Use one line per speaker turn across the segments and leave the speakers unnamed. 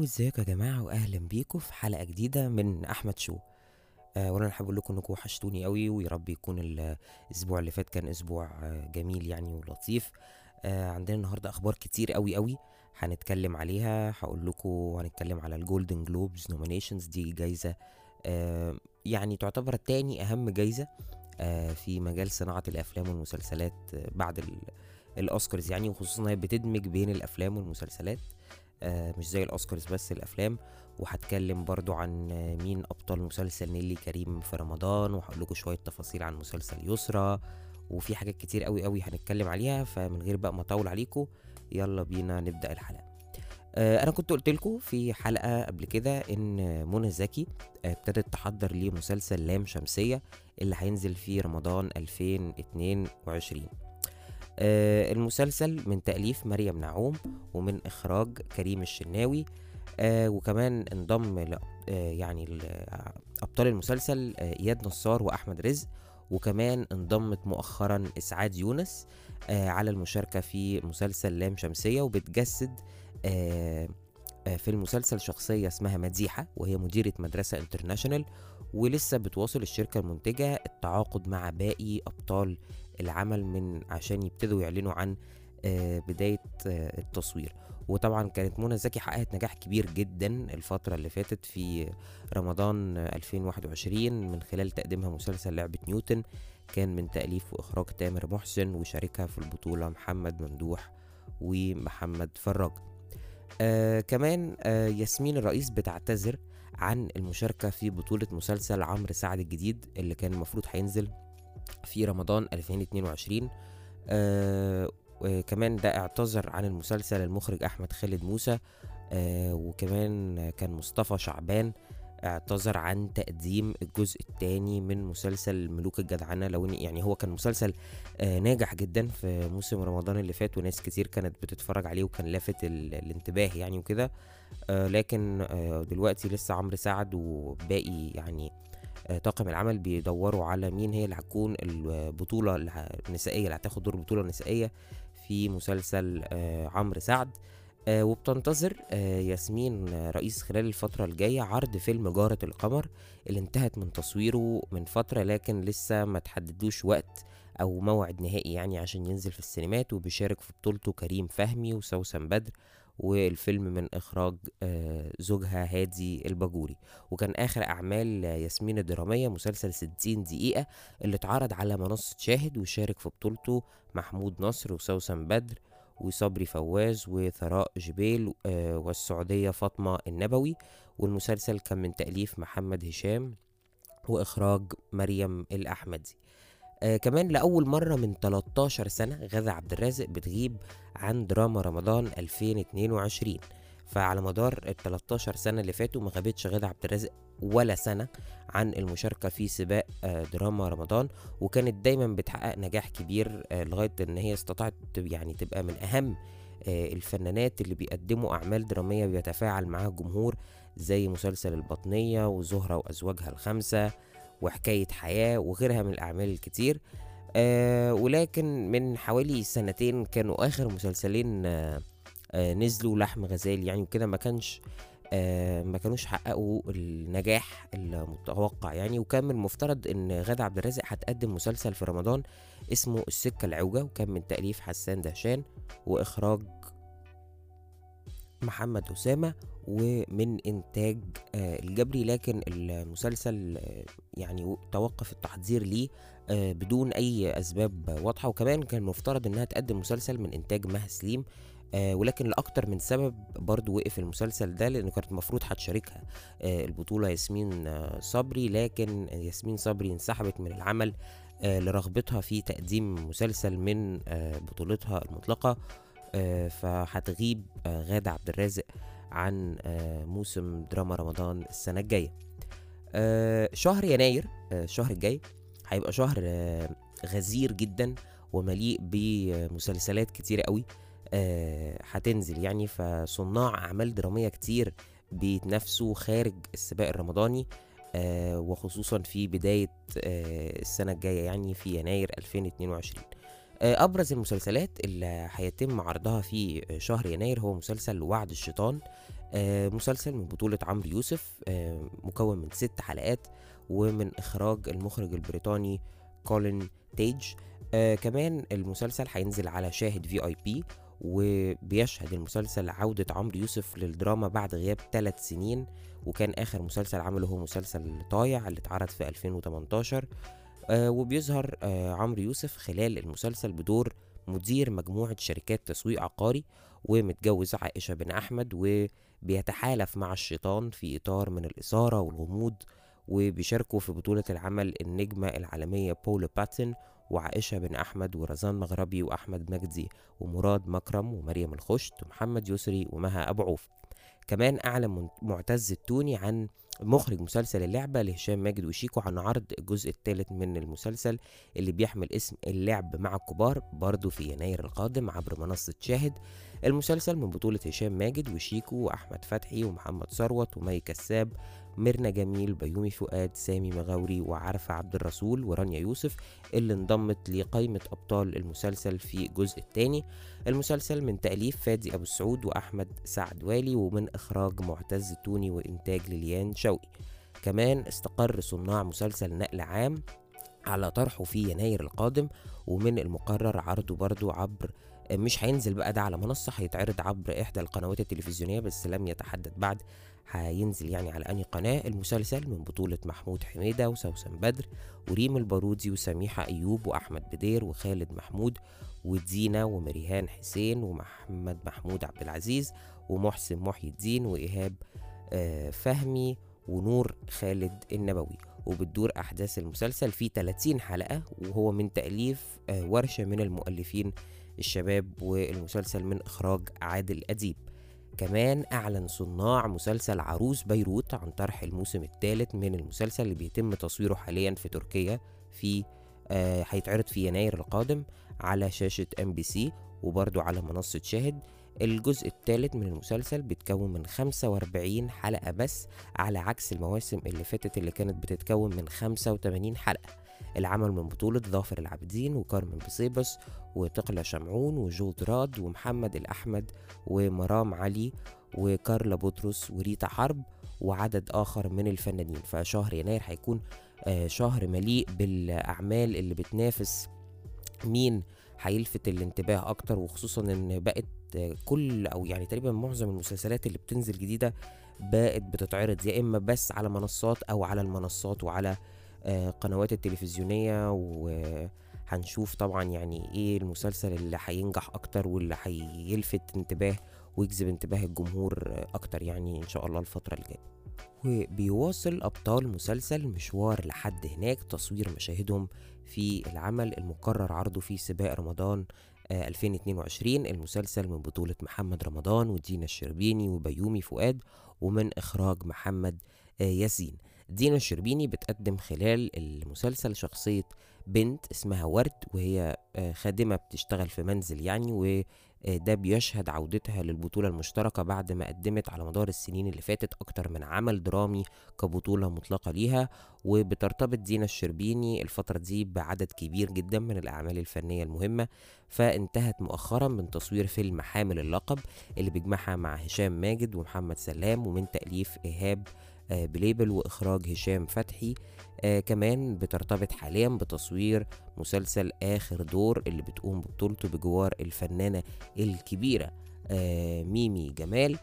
hello ازيكم يا جماعة واهلا بيكم في حلقة جديدة من أحمد show. آه وأنا حابب أقول لكم انكم وحشتوني قوي ويا رب يكون الأسبوع اللي فات كان أسبوع آه جميل يعني ولطيف. آه عندنا النهاردة أخبار كتير قوي قوي هنتكلم عليها. هقول لكم هنتكلم على ال Golden Globes nominations دي جايزة آه يعني تعتبر تاني أهم جايزة آه في مجال صناعة الأفلام والمسلسلات آه بعد ال- الأوسكارز يعني وخصوصا هي بتدمج بين الأفلام والمسلسلات. مش زي الأوسكارز بس الأفلام. وهتكلم برضو عن آه، مين أبطال مسلسل نيلي كريم في رمضان وهقول لكم شوية تفاصيل عن مسلسل يسرى وفي حاجات كتير قوي قوي هنتكلم عليها فمن غير بقى ما أطول عليكم يلا بينا نبدأ الحلقة. آه، أنا كنت قلت لكم في حلقة قبل كده إن منى زكي آه، ابتدت تحضر لمسلسل لام شمسية اللي هينزل في رمضان 2022 آه، المسلسل من تأليف مريم نعوم ومن إخراج كريم الشناوي. آه وكمان انضم آه يعني أبطال المسلسل آه إياد نصار وأحمد رزق. وكمان انضمت مؤخرا إسعاد يونس آه على المشاركة في مسلسل لام شمسية. وبتجسد آه آه، في المسلسل شخصية اسمها مديحة وهي مديرة مدرسة انترناشونال ولسه بتواصل الشركة المنتجة التعاقد مع باقي أبطال العمل من عشان يبتدوا يعلنوا عن آه، بداية آه، التصوير. وطبعا كانت منى زكي حققت نجاح كبير جدا الفترة اللي فاتت في رمضان آه، 2021 من خلال تقديمها مسلسل لعبة نيوتن. كان من تأليف وإخراج تامر محسن وشاركها في البطولة محمد ممدوح ومحمد فراج. آه كمان آه ياسمين الرئيس بتعتذر عن المشاركة في بطولة مسلسل عمرو سعد الجديد اللي كان المفروض هينزل. في رمضان 2022 آه وكمان ده اعتذر عن المسلسل المخرج أحمد خالد موسى. آه وكمان كان مصطفى شعبان اعتذر عن تقديم الجزء الثاني من مسلسل ملوك الجدعنة. لو يعني هو كان مسلسل آه ناجح جدا في موسم رمضان اللي فات وناس كتير كانت بتتفرج عليه وكان لافت ال- الانتباه يعني وكده. آه لكن آه دلوقتي لسه عمرو سعد وباقي يعني آه، طاقم العمل بيدوروا على مين هي اللي هتكون البطولة النسائية اللي هتاخد دور البطولة النسائية في مسلسل آه، عمرو سعد. آه، وبتنتظر آه، ياسمين آه، رئيس خلال الفترة الجاية عرض فيلم جارة القمر اللي انتهت من تصويره من فترة لكن لسه ما تحددوش وقت أو موعد نهائي يعني عشان ينزل في السينمات وبيشارك في بطولته كريم فهمي وسوسن بدر. والفيلم من إخراج آه، زوجها هادي الباجوري. وكان آخر أعمال ياسمين الدرامية مسلسل 60 دقيقة اللي اتعرض على منصة شاهد وشارك في بطولته محمود نصر وسوسن بدر وصبري فواز وثراء جبيل آه، والسعودية فاطمة النبوي. والمسلسل كان من تأليف محمد هشام وإخراج مريم الأحمدي. آه كمان لأول مرة من 13 سنة غادة عبد الرازق بتغيب عن دراما رمضان 2022 فعلى مدار ال 13 سنة اللي فاتوا ما غابتش غادة عبد الرازق ولا سنة عن المشاركة في سباق آه، دراما رمضان وكانت دايما بتحقق نجاح كبير آه، لغاية إن هي استطاعت يعني تبقى من أهم آه، الفنانات اللي بيقدموا أعمال درامية بيتفاعل معاها الجمهور زي مسلسل البطنية وزهرة وأزواجها الخمسة. وحكاية حياة وغيرها من الأعمال الكتير. آه ولكن من حوالي سنتين كانوا آخر مسلسلين آه آه نزلوا لحم غزال يعني وكده ما كانش آه ما كانوش حققوا النجاح المتوقع يعني. وكان من المفترض إن غادة عبد الرازق هتقدم مسلسل في رمضان اسمه السكة العوجة وكان من تأليف حسان دهشان وإخراج محمد أسامة ومن إنتاج آه الجبري لكن المسلسل آه يعني توقف التحضير ليه آه بدون أي أسباب واضحة. وكمان كان المفترض إنها تقدم مسلسل من إنتاج مها سليم ولكن لأكتر من سبب برضو وقف المسلسل ده لأنه كانت المفروض هتشاركها البطولة ياسمين صبري. لكن ياسمين صبري انسحبت من العمل لرغبتها في تقديم مسلسل من بطولتها المطلقة فهتغيب غادة عبد الرازق عن آه موسم دراما رمضان السنة الجاية. آه شهر يناير آه الشهر الجاي هيبقى شهر غزير جدا ومليء بمسلسلات كتيرة قوي هتنزل يعني. فصناع أعمال درامية كتير بيتنافسوا خارج السباق الرمضاني وخصوصا في بداية السنة الجاية يعني في يناير 2022 آه، أبرز المسلسلات اللي هيتم عرضها في شهر يناير هو مسلسل وعد الشيطان آه، مسلسل من بطولة عمرو يوسف آه، مكون من ست حلقات ومن إخراج المخرج البريطاني كولين تيج. آه كمان المسلسل هينزل على شاهد في اي بي وبيشهد المسلسل عودة عمرو يوسف للدراما بعد غياب ثلاث سنين وكان آخر مسلسل عمله هو مسلسل طايع اللي اتعرض في 2018 آه وبيظهر آه عمرو يوسف خلال المسلسل بدور مدير مجموعة شركات تسويق عقاري ومتجوز عائشة بن أحمد وبيتحالف مع الشيطان في إطار من الإثارة والغموض وبيشاركوا في بطولة العمل النجمة العالمية بولا باتن وعائشة بن أحمد ورزان مغربي وأحمد مجدي ومراد مكرم ومريم الخشت ومحمد يسري ومها أبو عوف. كمان أعلن معتز التوني عن مخرج مسلسل اللعبة لهشام ماجد وشيكو عن عرض الجزء الثالث من المسلسل اللي بيحمل اسم اللعب مع الكبار برضه في يناير القادم عبر منصة شاهد. المسلسل من بطولة هشام ماجد وشيكو وأحمد فتحي ومحمد ثروت ومي كساب ميرنا جميل بيومي فؤاد سامي مغاوري وعرفة عبد الرسول ورانيا يوسف اللي انضمت لقائمة أبطال المسلسل في الجزء الثاني. المسلسل من تأليف فادي أبو السعود وأحمد سعد والي ومن إخراج معتز التوني وإنتاج ليليان شوقي. كمان استقر صناع مسلسل نقل عام على طرحه في يناير القادم ومن المقرر عرضه برضه عبر مش هينزل بقى ده على منصة هيتعرض عبر إحدى القنوات التلفزيونية بس لم يتحدد بعد هينزل يعني على أنهي قناة. المسلسل من بطولة محمود حميدة وسوسن بدر وريم البارودي وسميحة أيوب وأحمد بدير وخالد محمود ودينا ومريهان حسين ومحمد محمود عبد العزيز ومحسن محي الدين وإيهاب آه فهمي ونور خالد النبوي. وبتدور أحداث المسلسل في 30 حلقة وهو من تأليف آه ورشة من المؤلفين الشباب والمسلسل من إخراج عادل أديب. كمان أعلن صناع مسلسل عروس بيروت عن طرح الموسم الثالث من المسلسل اللي بيتم تصويره حاليا في تركيا في آه هيتعرض في يناير القادم على شاشة ام بي سي وبرضو على منصة شاهد. الجزء الثالث من المسلسل بيتكون من 45 حلقة بس على عكس المواسم اللي فاتت اللي كانت بتتكون من 85 حلقة. العمل من بطولة ظافر العابدين وكارمن بصيبس وتقلى شمعون وجولد راد ومحمد الأحمد ومرام علي وكارلا بطرس وريتا حرب وعدد آخر من الفنانين. فشهر يناير هيكون آه شهر مليء بالأعمال اللي بتنافس مين هيلفت الانتباه أكتر وخصوصا إن بقت كل أو يعني تقريبا معظم المسلسلات اللي بتنزل جديدة بقت بتتعرض يا إما بس على منصات أو على المنصات وعلى آه قنوات التلفزيونية وهنشوف طبعا يعني إيه المسلسل اللي هينجح أكتر واللي هيلفت انتباه ويجذب انتباه الجمهور أكتر يعني إن شاء الله الفترة الجاية وبيواصل أبطال مسلسل مشوار لحد هناك تصوير مشاهدهم في العمل المقرر عرضه في سباق رمضان 2022 المسلسل من بطولة محمد رمضان ودينا الشربيني وبيومي فؤاد ومن إخراج محمد ياسين. دينا الشربيني بتقدم خلال المسلسل شخصية بنت اسمها ورد وهي خادمة بتشتغل في منزل يعني وده بيشهد عودتها للبطولة المشتركة بعد ما قدمت على مدار السنين اللي فاتت أكتر من عمل درامي كبطولة مطلقة ليها وبترتبط دينا الشربيني الفترة دي بعدد كبير جدا من الأعمال الفنية المهمة فانتهت مؤخرا من تصوير فيلم حامل اللقب اللي بيجمعها مع هشام ماجد ومحمد سلام ومن تأليف إيهاب بليبل وإخراج هشام فتحي آه كمان بترتبط حاليا بتصوير مسلسل آخر دور اللي بتقوم ببطولته بجوار الفنانة الكبيرة آه ميمي جمال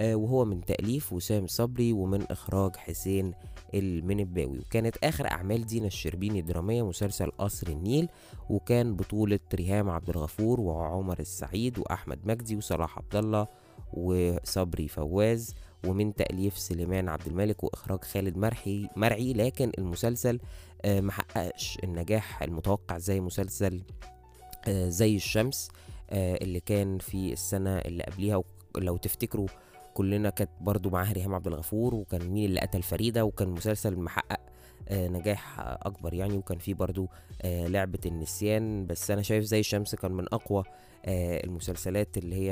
آه وهو من تأليف وسام صبري ومن إخراج حسين المنباوي. وكانت آخر أعمال دينا الشربيني الدرامية مسلسل قصر النيل وكان بطولة ريهام عبد الغفور وعمر السعيد وأحمد مجدي وصلاح عبد الله وصبري فواز ومن تأليف سليمان عبد الملك وإخراج خالد مرحي مرعي لكن المسلسل آه محققش النجاح المتوقع زي مسلسل آه زي الشمس آه اللي كان في السنة اللي قبليها. لو تفتكروا كلنا كانت برضو معاه ريهام عبد الغفور وكان مين اللي قتل فريدة وكان مسلسل محقق نجاح أكبر يعني. وكان فيه برضو لعبة النسيان. بس أنا شايف زي الشمس كان من أقوى المسلسلات اللي هي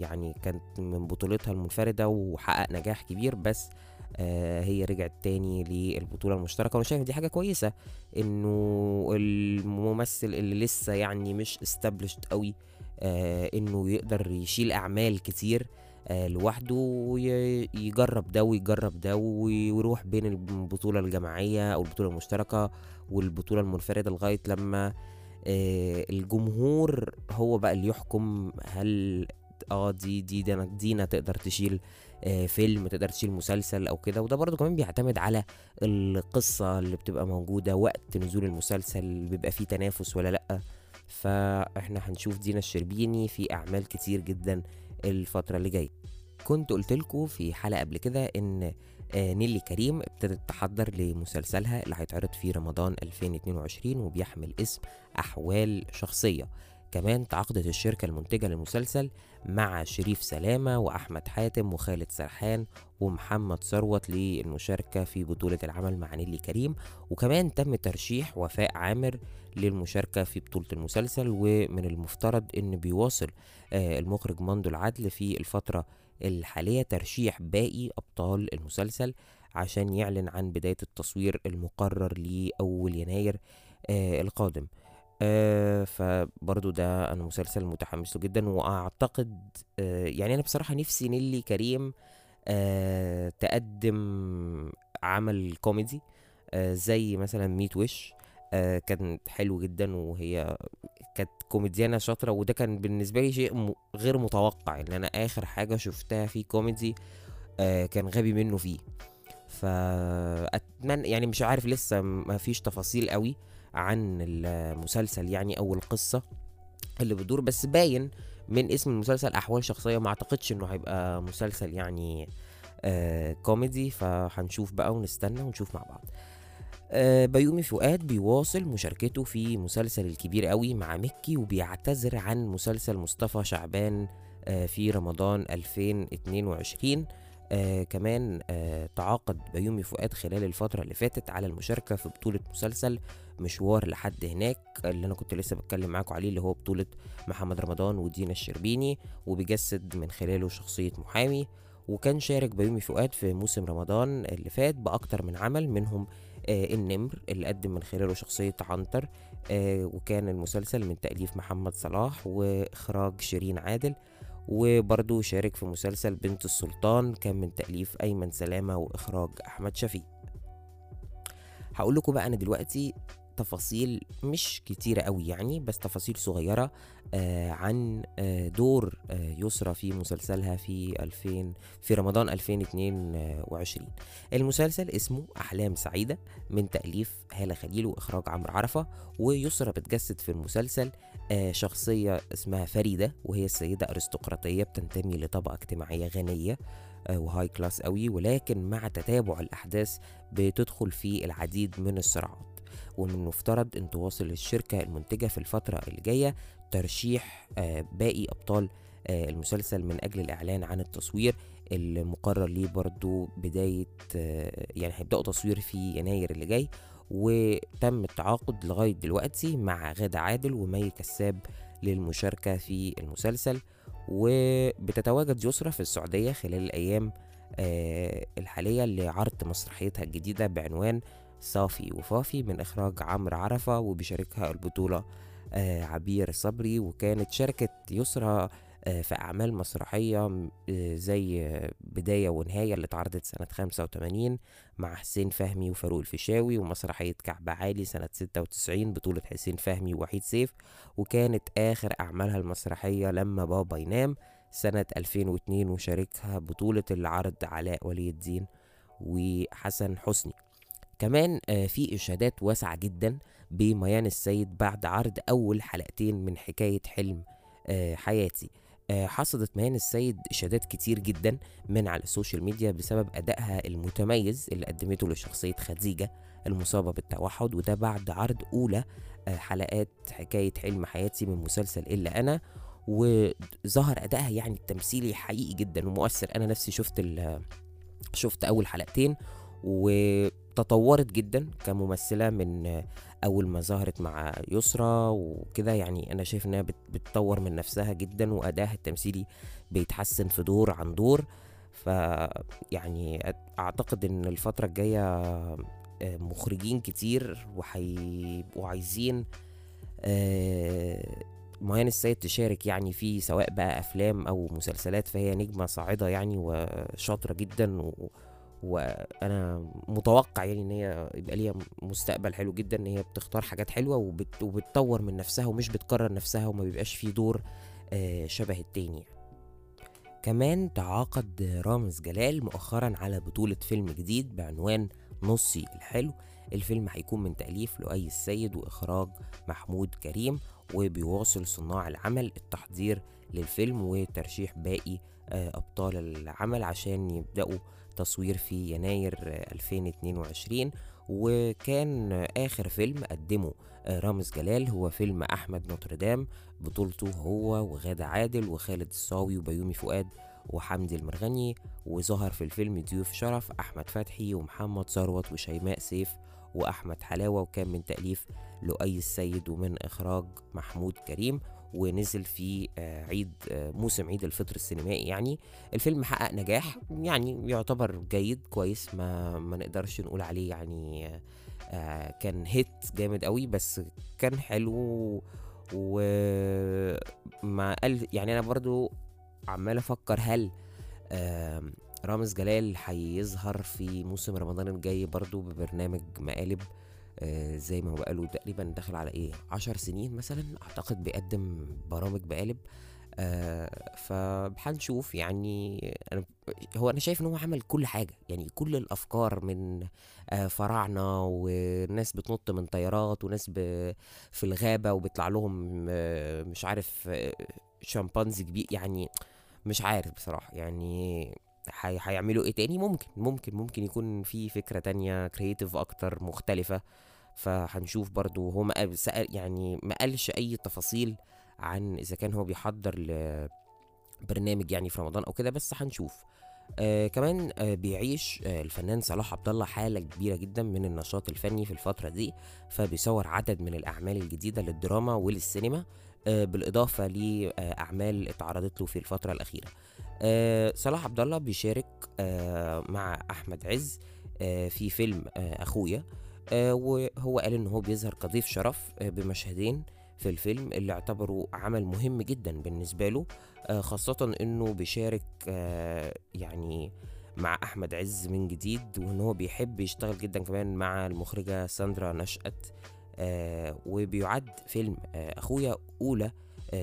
يعني كانت من بطولتها المنفردة وحقق نجاح كبير بس آه هي رجعت تاني للبطولة المشتركة. وأنا شايف دي حاجة كويسة إنه الممثل اللي لسه يعني مش established قوي آه إنه يقدر يشيل أعمال كتير آه لوحده ويجرب ده ويجرب ده ويروح بين البطولة الجماعية أو البطولة المشتركة والبطولة المنفردة لغاية لما آه الجمهور هو بقى اللي يحكم هل آه دي دي دينا, دينا تقدر تشيل آه فيلم تقدر تشيل مسلسل أو كده. وده برضو كمان بيعتمد على القصة اللي بتبقى موجودة وقت نزول المسلسل بيبقى فيه تنافس ولا لأ. فإحنا هنشوف دينا الشربيني في أعمال كتير جدا الفترة اللي جاية. كنت قلت لكم في حلقة قبل كده إن آه نيلي كريم ابتدت تحضر لمسلسلها اللي هيتعرض في رمضان 2022 وبيحمل اسم أحوال شخصية. كمان تعاقدت الشركة المنتجة للمسلسل مع شريف سلامة وأحمد حاتم وخالد سرحان ومحمد ثروت للمشاركة في بطولة العمل مع نيلي كريم. وكمان تم ترشيح وفاء عامر للمشاركة في بطولة المسلسل ومن المفترض أن بيواصل آه المخرج مندو العدل في الفترة الحالية ترشيح باقي أبطال المسلسل عشان يعلن عن بداية التصوير المقرر لأول يناير آه القادم. آه فبرضو ده أنا مسلسل متحمس له جدا وأعتقد آه يعني أنا بصراحة نفسي نيلي كريم آه تقدم عمل كوميدي آه زي مثلا ميت وش. آه كان حلو جدا وهي كانت كوميديانة شاطرة وده كان بالنسبة لي شيء م- غير متوقع إن أنا آخر حاجة شفتها في كوميدي آه كان غبي منه فيه. فأتمنى يعني مش عارف لسه ما فيش تفاصيل قوي عن المسلسل يعني أو القصة اللي بتدور بس باين من اسم المسلسل أحوال شخصية ما أعتقدش إنه هيبقى مسلسل يعني آه كوميدي. فهنشوف بقى ونستنى ونشوف مع بعض. آه بيومي فؤاد بيواصل مشاركته في مسلسل الكبير قوي مع مكي وبيعتذر عن مسلسل مصطفى شعبان آه في رمضان 2022 آه كمان آه تعاقد بيومي فؤاد خلال الفترة اللي فاتت على المشاركة في بطولة مسلسل مشوار لحد هناك اللي أنا كنت لسه بتكلم معاكم عليه اللي هو بطولة محمد رمضان ودينا الشربيني وبيجسد من خلاله شخصية محامي. وكان شارك بيومي فؤاد في موسم رمضان اللي فات بأكتر من عمل منهم النمر اللي قدم من خلاله شخصية عنتر آه وكان المسلسل من تأليف محمد صلاح وإخراج شيرين عادل وبرضه شارك في مسلسل بنت السلطان كان من تأليف أيمن سلامة وإخراج أحمد شفيق. هقول لكم بقى أنا دلوقتي تفاصيل مش كتيرة قوي يعني بس تفاصيل صغيرة آه عن آه دور آه يسرى في مسلسلها في 2000 في رمضان 2022 المسلسل اسمه أحلام سعيدة من تأليف هالة خليل وإخراج عمرو عرفة ويسرى بتجسد في المسلسل آه شخصية اسمها فريدة وهي السيدة أرستقراطية بتنتمي لطبقة اجتماعية غنية آه وهاي كلاس قوي ولكن مع تتابع الأحداث بتدخل في العديد من الصراعات. ومن المفترض أن تواصل الشركة المنتجة في الفترة اللي جاية ترشيح آه باقي أبطال آه المسلسل من أجل الإعلان عن التصوير المقرر ليه برضو بداية آه يعني هيبدأوا تصوير في يناير اللي جاي وتم التعاقد لغاية دلوقتي مع غادة عادل ومي كساب للمشاركة في المسلسل وبتتواجد يسرى في السعودية خلال الأيام الحالية لعرض مسرحيتها الجديدة بعنوان صافي وفافي من إخراج عمرو عرفة وبيشاركها البطولة آه عبير صبري وكانت شاركت يسرى آه في أعمال مسرحية آه زي بداية ونهاية اللي اتعرضت سنة 85 مع حسين فهمي وفاروق الفيشاوي ومسرحية كعب عالي سنة 96 بطولة حسين فهمي ووحيد سيف وكانت آخر أعمالها المسرحية لما بابا ينام سنة 2002 وشاركها بطولة العرض علاء ولي الدين وحسن حسني. كمان في إشادات واسعة جدا بميان السيد بعد عرض أول حلقتين من حكاية حلم حياتي. حصدت ميان السيد إشادات كتير جدا من على السوشيال ميديا بسبب أدائها المتميز اللي قدمته لشخصية خديجة المصابة بالتوحد وده بعد عرض أولى حلقات حكاية حلم حياتي من مسلسل إلا أنا وظهر أدائها يعني التمثيلي حقيقي جدا ومؤثر. أنا نفسي شفت شفت أول حلقتين وتطورت جدا كممثلة من أول ما ظهرت مع يسرى وكده. يعني أنا شايف إنها بتطور من نفسها جدا وأدائها التمثيلي بيتحسن في دور عن دور. ف يعني أعتقد إن الفترة الجاية آه، مخرجين كتير وهيبقوا عايزين آه، مهان السيد تشارك يعني في سواء بقى أفلام أو مسلسلات. فهي نجمة صاعدة يعني وشاطرة جدا و... وأنا متوقع يعني إن هي يبقى ليها مستقبل حلو جدا إن هي بتختار حاجات حلوة وبت... وبتطور من نفسها ومش بتكرر نفسها وما بيبقاش في دور آه، شبه التاني. كمان تعاقد رامز جلال مؤخرا على بطولة فيلم جديد بعنوان نصي الحلو. الفيلم هيكون من تأليف لؤي السيد وإخراج محمود كريم وبيواصل صناع العمل التحضير للفيلم وترشيح باقي آه، أبطال العمل عشان يبدأوا تصوير في يناير 2022 وكان آخر فيلم قدمه آه، رامز جلال. هو فيلم أحمد نوتردام بطولته هو وغادة عادل وخالد الصاوي وبيومي فؤاد وحمدي المرغني وظهر في الفيلم ضيوف شرف أحمد فتحي ومحمد ثروت وشيماء سيف وأحمد حلاوة وكان من تأليف لؤي السيد ومن إخراج محمود كريم. ونزل في آه، عيد آه، موسم عيد الفطر السينمائي يعني. الفيلم حقق نجاح يعني يعتبر جيد كويس ما ما نقدرش نقول عليه يعني آه، كان هيت جامد قوي بس كان حلو وما قال يعني أنا برضو عمال أفكر هل رامز جلال هيظهر في موسم رمضان الجاي برضو ببرنامج مقالب؟ زي ما هو بقاله تقريبا داخل على إيه عشر سنين مثلا أعتقد بيقدم برامج بقالب. آه فهنشوف يعني أنا هو أنا شايف إن هو عمل كل حاجة يعني كل الأفكار من آه فراعنة وناس بتنط من طيارات وناس في الغابة وبيطلع لهم آه مش عارف آه شمبانزي كبير يعني مش عارف بصراحة يعني هيعملوا إيه تاني؟ ممكن ممكن ممكن يكون في فكرة تانية كرييتيف أكتر مختلفة. فهنشوف برضو هو ما يعني ما قالش أي تفاصيل عن إذا كان هو بيحضر لبرنامج يعني في رمضان أو كده بس هنشوف. آه كمان آه بيعيش آه الفنان صلاح عبد الله حالة كبيرة جدا من النشاط الفني في الفترة دي فبيصور عدد من الأعمال الجديدة للدراما وللسينما آه بالإضافة لأعمال اتعرضت له في الفترة الأخيرة. آه صلاح عبد الله بيشارك آه مع أحمد عز آه في فيلم آه أخويا. آه وهو قال إن هو بيظهر كضيف شرف آه بمشهدين في الفيلم اللي اعتبره عمل مهم جدا بالنسبة له. آه خاصة إنه بيشارك آه يعني مع أحمد عز من جديد وإن هو بيحب يشتغل جدا كمان مع المخرجة ساندرا نشأت. آه وبيعد فيلم آه أخويا أولى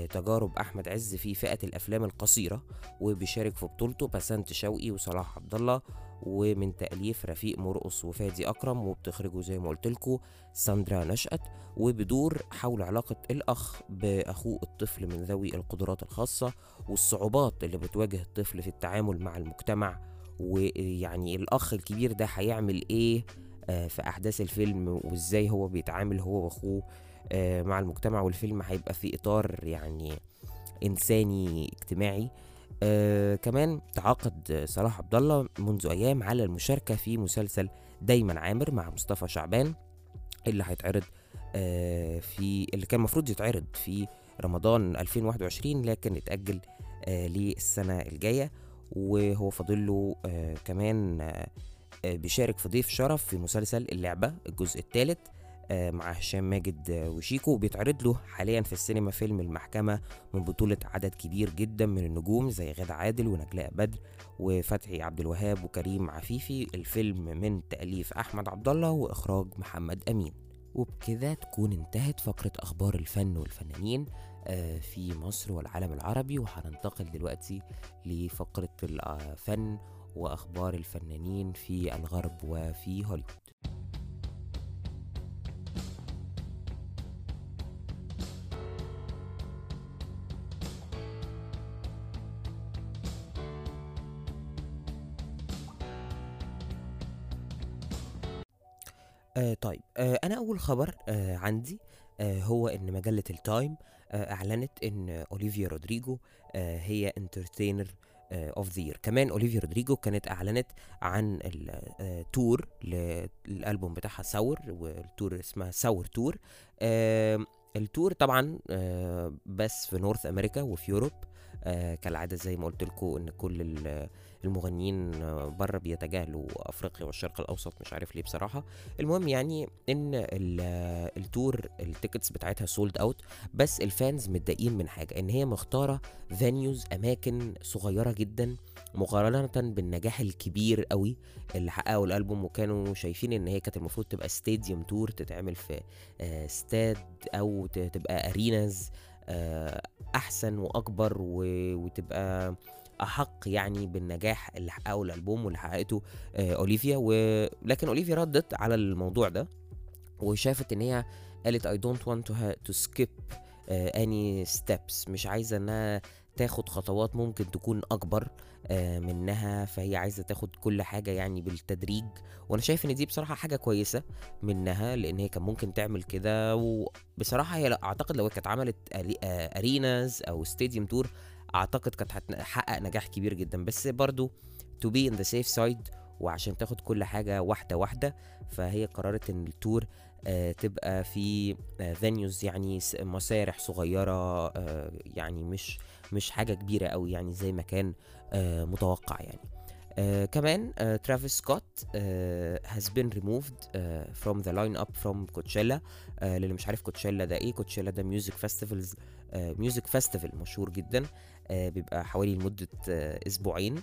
تجارب أحمد عز في فئة الأفلام القصيرة وبيشارك في بطولته بسنت شوقي وصلاح عبد الله ومن تأليف رفيق مرقص وفادي أكرم وبتخرجه زي ما قلت لكم ساندرا نشأت وبدور حول علاقة الأخ بأخوه الطفل من ذوي القدرات الخاصة والصعوبات اللي بتواجه الطفل في التعامل مع المجتمع ويعني الأخ الكبير ده هيعمل إيه آه، في أحداث الفيلم وإزاي هو بيتعامل هو وأخوه. آه، مع المجتمع والفيلم هيبقى في إطار يعني إنساني اجتماعي. آه كمان تعاقد صلاح عبد الله منذ أيام على المشاركة في مسلسل دايما عامر مع مصطفى شعبان اللي هيتعرض آه في اللي كان المفروض يتعرض في رمضان 2021 لكن اتأجل آه للسنة الجاية. وهو فاضل له آه كمان آه بيشارك في ضيف شرف في مسلسل اللعبة الجزء الثالث. آه، مع هشام ماجد آه، وشيكو بيتعرض له حاليا في السينما فيلم المحكمة من بطولة عدد كبير جدا من النجوم زي غادة عادل ونجلاء بدر وفتحي عبد الوهاب وكريم عفيفي. الفيلم من تأليف أحمد عبد الله وإخراج محمد أمين. وبكده تكون انتهت فقرة أخبار الفن والفنانين آه، في مصر والعالم العربي وهننتقل دلوقتي لفقرة الفن وأخبار الفنانين في الغرب وفي هوليوود. آه طيب. آه أنا أول خبر آه عندي آه هو إن مجلة التايم آه أعلنت إن أوليفيا رودريجو آه هي entertainer of the كمان أوليفيا رودريجو كانت أعلنت عن ال tour آه، للالبوم بتاعها Sour وال tour اسمها Sour Tour ال tour طبعا آه بس في North America وفي Europe كالعادة زي ما قلت لكم إن كل ال- المغنيين بره بيتجاهلوا أفريقيا والشرق الأوسط مش عارف ليه بصراحة. المهم يعني إن ال- ال tour ال tickets بتاعتها sold out بس ال fans متضايقين من حاجة إن هي مختارة venues أماكن صغيرة جدا مقارنة بالنجاح الكبير قوي اللي حققه الألبوم وكانوا شايفين إن هي كانت المفروض تبقى stadium tour تتعمل في آه، استاد أو ت- تبقى arenas آه، أحسن وأكبر وتبقى أحق يعني بالنجاح اللي حققه الألبوم واللي حققته آه، أوليفيا. ولكن أوليفيا ردت على الموضوع ده وشافت إن هي قالت I don't want to, to skip uh, any steps مش عايزة إنها تاخد خطوات ممكن تكون أكبر آه، منها فهي عايزة تاخد كل حاجة يعني بالتدريج وأنا شايف إن دي بصراحة حاجة كويسة منها لأن هي كان ممكن تعمل كده وبصراحة هي أعتقد لو كانت عملت أري- آه، arenas أو stadium tour أعتقد كانت هتحقق نجاح كبير جدا. بس برضو to be in the safe side وعشان تاخد كل حاجة واحدة واحدة فهي قررت إن ال tour آه، تبقى في venues يعني مسارح صغيرة يعني مش مش حاجة كبيرة قوي يعني زي ما كان آه، متوقع يعني. آه كمان آه ترافيس سكوت آه has been removed آه from the line up from Coachella. آه للي مش عارف كوتشيلا ده إيه. كوتشيلا ده music festivals music festival مشهور جدا. آه بيبقى حوالي لمدة آه أسبوعين.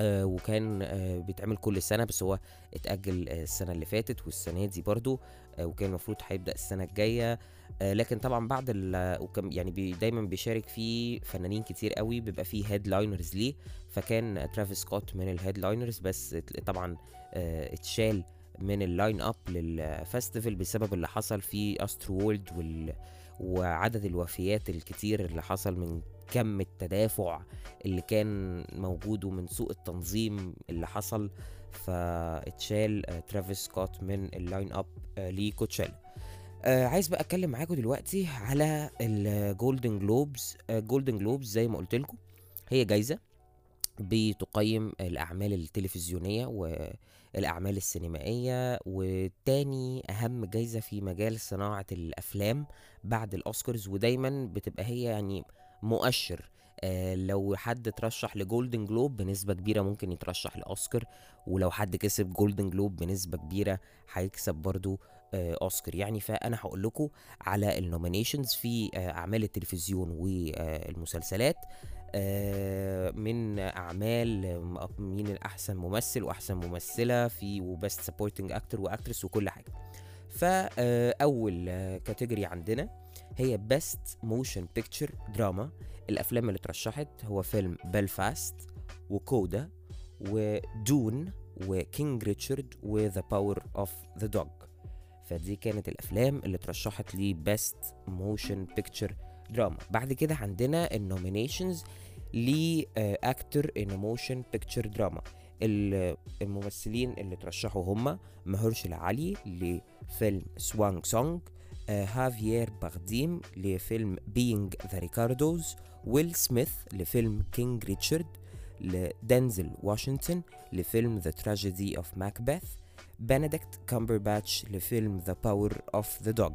آه وكان آه بيتعمل كل سنة بس هو اتأجل السنة اللي فاتت والسنة دي برضو. آه وكان المفروض هيبدأ السنة الجاية. آه لكن طبعا بعد ال يعني بي دايما بيشارك فيه فنانين كتير قوي بيبقى فيه headliners ليه. فكان ترافيس سكوت من ال headliners بس طبعا آه اتشال من ال line up لل festival بسبب اللي حصل في Astroworld وعدد الوفيات الكتير اللي حصل من كم التدافع اللي كان موجود ومن سوء التنظيم اللي حصل. فاتشال آه، ترافيس سكوت من ال line up آه، لكوتشيلا آه عايز بقى أتكلم معاكم دلوقتي على ال Golden Globes Golden Globes زي ما قلت لكم. هي جايزة بتقيم الأعمال التلفزيونية والأعمال السينمائية وتاني أهم جايزة في مجال صناعة الأفلام بعد الأوسكارز. ودايما بتبقى هي يعني مؤشر آه لو حد ترشح ل Golden Globe بنسبة كبيرة ممكن يترشح لأوسكار ولو حد كسب Golden Globe بنسبة كبيرة هيكسب برضو آه أوسكار. يعني فأنا هقول لكم على ال nominations في آه أعمال التلفزيون والمسلسلات آه من أعمال آه، مين الأحسن ممثل وأحسن ممثلة في و best supporting actor و actress وكل حاجة. فأول category عندنا هي Best Motion Picture Drama الأفلام اللي اترشحت هو فيلم بلفاست وكودا ودون وكينج ريتشارد وذا باور اوف ذا دوج فدي كانت الأفلام اللي اترشحت ل Best Motion Picture Drama بعد كده عندنا ال nominations ل Actor in Motion Picture Drama الممثلين اللي ترشحوا هم ماهرشالا علي لفيلم Swan Song خافيير بارديم لفيلم Being the Ricardos ويل سميث لفيلم King Richard لدنزل واشنطن لفيلم The Tragedy of Macbeth بنديكت كامبرباتش لفيلم The Power of the Dog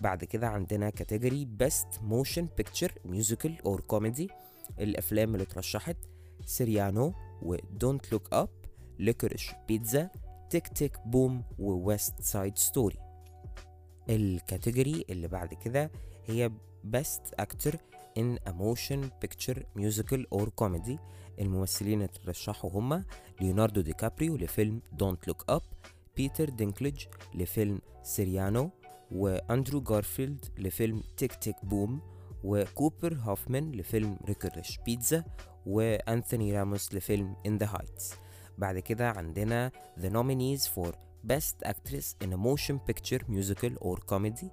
بعد كده عندنا category Best Motion Picture Musical or Comedy الأفلام اللي اترشحت Cyrano و Don't Look Up Licorice Pizza Tick Tick Boom و West Side Story ال category اللي بعد كده هي Best Actor in a Motion Picture Musical or Comedy. الممثلين اللي ترشحوا هما ليوناردو دي كابريو لفيلم Don't Look Up بيتر دينكليج لفيلم Cyrano واندرو جارفيلد لفيلم Tick Tick Boom وكوبر هوفمان لفيلم Licorice Pizza وانثوني راموس لفيلم In the Heights. بعد كده عندنا The nominees for Best Actress in a Motion Picture Musical or Comedy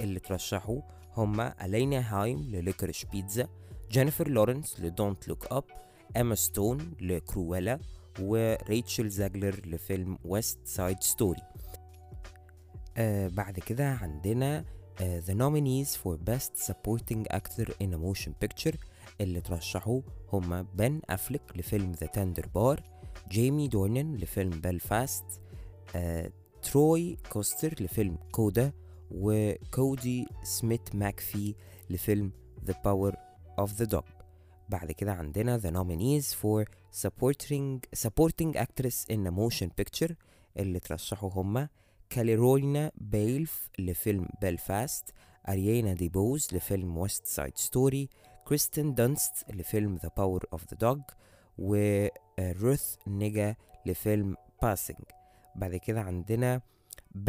اللي ترشحوا هما ألانا هايم ل Licorice Pizza جينيفر لورنس ل Don't Look Up إيما ستون ل Cruella وريتشل زاجلر لفيلم West Side Story بعد كده عندنا آه The nominees for Best Supporting Actor in a Motion Picture اللي ترشحوا هما بن أفليك لفيلم The Tender Bar جيمي دورنان لفيلم بلفاست آه تروي كوتسر لفيلم CODA وكودي سميث ماكفي لفيلم The Power of the Dog. بعد كده عندنا the nominees for supporting supporting actress in a motion picture اللي ترشحوا هما كاتريونا بالف لفيلم بلفاست أريانا دي بوز لفيلم West Side Story كريستين دانست لفيلم The Power of the Dog وروث نيجا لفيلم Passing بعد كده عندنا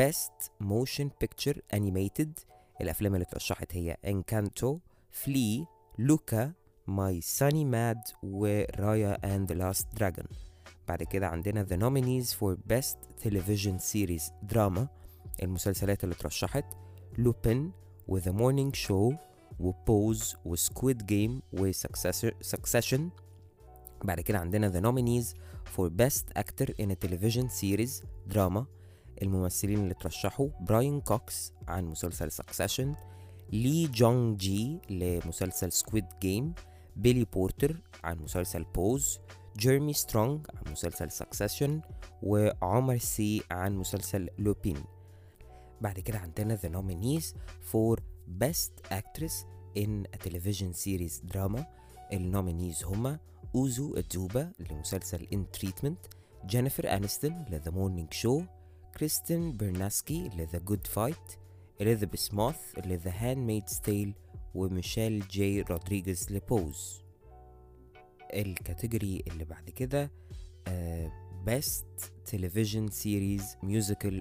Best Motion Picture Animated الأفلام اللي اترشحت هي Encanto Flee Luca My Sunny Maad و Raya and Last Dragon بعد كده عندنا The Nominees for Best Television Series Drama. المسلسلات اللي اترشحت لوبين و The Morning Show و Pose و Squid Game و Succession بعد كده عندنا The Nominees for Best Actor in a Television Series Drama. الممثلين اللي ترشحوا براين كوكس عن مسلسل Succession لي جونج جي لمسلسل Squid Game بيلي بورتر عن مسلسل Pose جيرمي سترونج عن مسلسل Succession وعمر سي عن مسلسل لوبين بعد كده عندنا The Nominees for Best Actress in a Television Series Drama. ال nominees هما أوزو أدوبا لمسلسل In Treatment جينيفر أنيستون ل The Morning Show كريستين بارانسكي ل The Good Fight إليزابيث موس ل The Handmaid's Tale وميشيل جي رودريغيز ل Pose. ال category اللي بعد كده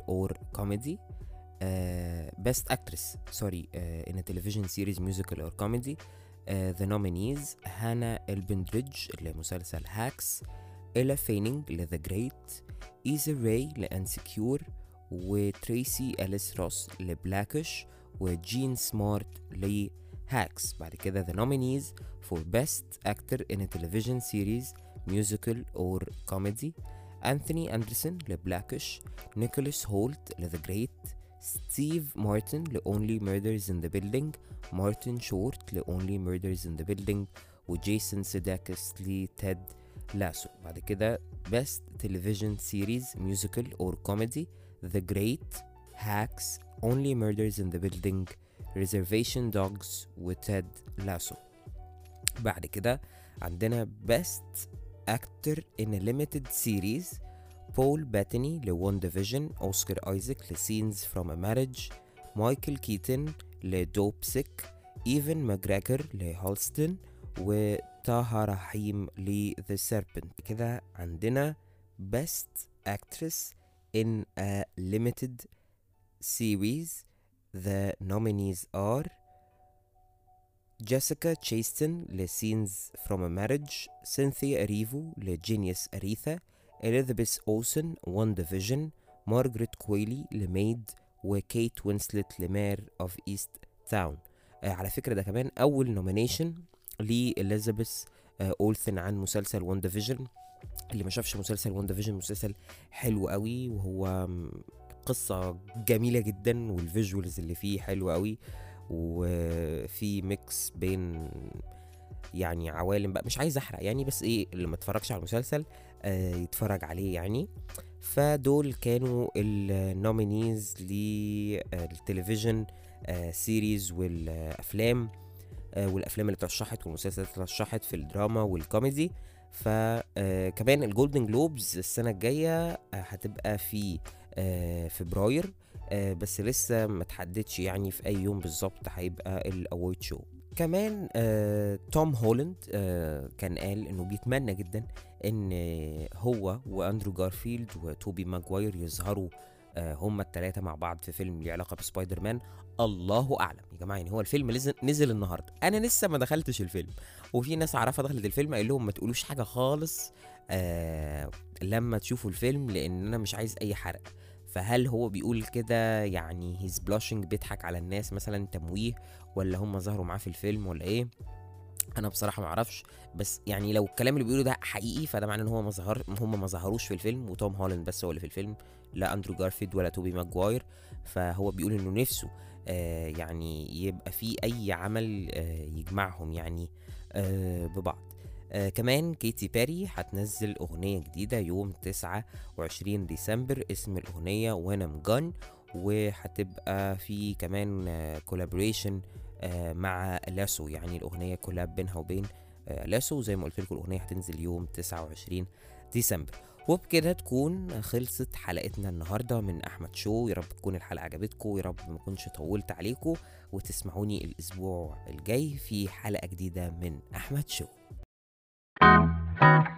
or Comedy. uh, Best Actress sorry uh, in a Television Series Musical or Comedy. uh, The Nominees هانا البندريدج لمسلسل Hacks إيل فانينج ل The Great إيزا راي ل Insecure وتريسي أليس روس ل Black-ish وجين سمارت لهاكس بعد كده The Nominees for Best Actor in a Television Series Musical or Comedy أنثوني أندرسون لبلاكش نيكولاس هولت ل The Great ستيف مارتن ل Only Murders in the Building مارتن شورت ل Only Murders in the Building وجيسون سيداكس ل تيد لاسو بعد كده Best Television Series Musical or Comedy The Great Hacks Only Murders in the Building Reservation Dogs و Ted Lasso بعد كده عندنا Best Actor in a Limited Series بول بيتاني ل WandaVision أوسكار آيزك ل Scenes from a Marriage مايكل كيتن ل Dopesick إيفن ماجراجر ل Halston وطاهر رحيم ل The Serpent كده عندنا Best Actress in a Limited Series The nominees are جيسيكا تشيستن ل Scenes from a Marriage سينثيا إيريفو ل Genius Aretha إليزابيث أولسن WandaVision مارجريت كويلي ل Maid وكيت وينسلت ل Mare of Easttown على فكرة ده كمان أول nomination لإليزابيث آه أولسن عن مسلسل WandaVision اللي ما شافش مسلسل WandaVision مسلسل حلو قوي وهو قصة جميلة جدا وال visuals اللي فيه حلو قوي وفي mix بين يعني عوالم بقى مش عايز أحرق يعني بس إيه اللي ما اتفرجش على المسلسل آه يتفرج عليه يعني. فدول كانوا ال nominees للتلفزيون آه series والأفلام آه والأفلام اللي اترشحت والمسلسلات اللي اترشحت في الدراما والكوميدي. فكمان الجولدن جلوبز السنة الجاية هتبقى في فبراير. بس لسه ما تحددش يعني في أي يوم بالظبط هيبقى ال award show كمان آه، توم هولاند آه، كان قال إنه بيتمنى جدا إن هو وأندرو جارفيلد وتوبي ماجواير يظهروا آه، هما التلاتة مع بعض في فيلم ليه علاقة بسبايدر مان الله أعلم. يا جماعة يعني هو الفيلم نزل, النهاردة. أنا لسه ما دخلتش الفيلم. وفي ناس اعرفها دخلت الفيلم قال لهم ما تقولوش حاجة خالص آه لما تشوفوا الفيلم لأن أنا مش عايز أي حرق. فهل هو بيقول كده يعني he's bluffing بيضحك على الناس مثلا تمويه ولا هم ظهروا معاه في الفيلم ولا إيه؟ أنا بصراحة ما أعرفش بس يعني لو الكلام اللي بيقوله ده حقيقي فده معناه إن هو ما ظهر هم ما ظهروش في الفيلم وتوم هولاند بس هو اللي في الفيلم لا أندرو جارفيلد ولا توبي ماجواير فهو بيقول إنه نفسه آه يعني يبقى في أي عمل آه يجمعهم يعني آه ببعض. آه كمان كيتي بيري هتنزل أغنية جديدة يوم 29 ديسمبر اسم الأغنية When I'm Gone وهتبقى في كمان collaboration آه مع أليسو. يعني الأغنية collab بينها وبين آه، أليسو. وزي ما قلت لكم الأغنية هتنزل يوم 29 ديسمبر. وبكده تكون خلصت حلقتنا النهارده من أحمد شو. يا رب تكون الحلقة عجبتكم يا رب ما كنتش طولت عليكم وتسمعوني الأسبوع الجاي في حلقة جديدة من أحمد شو. Thank you.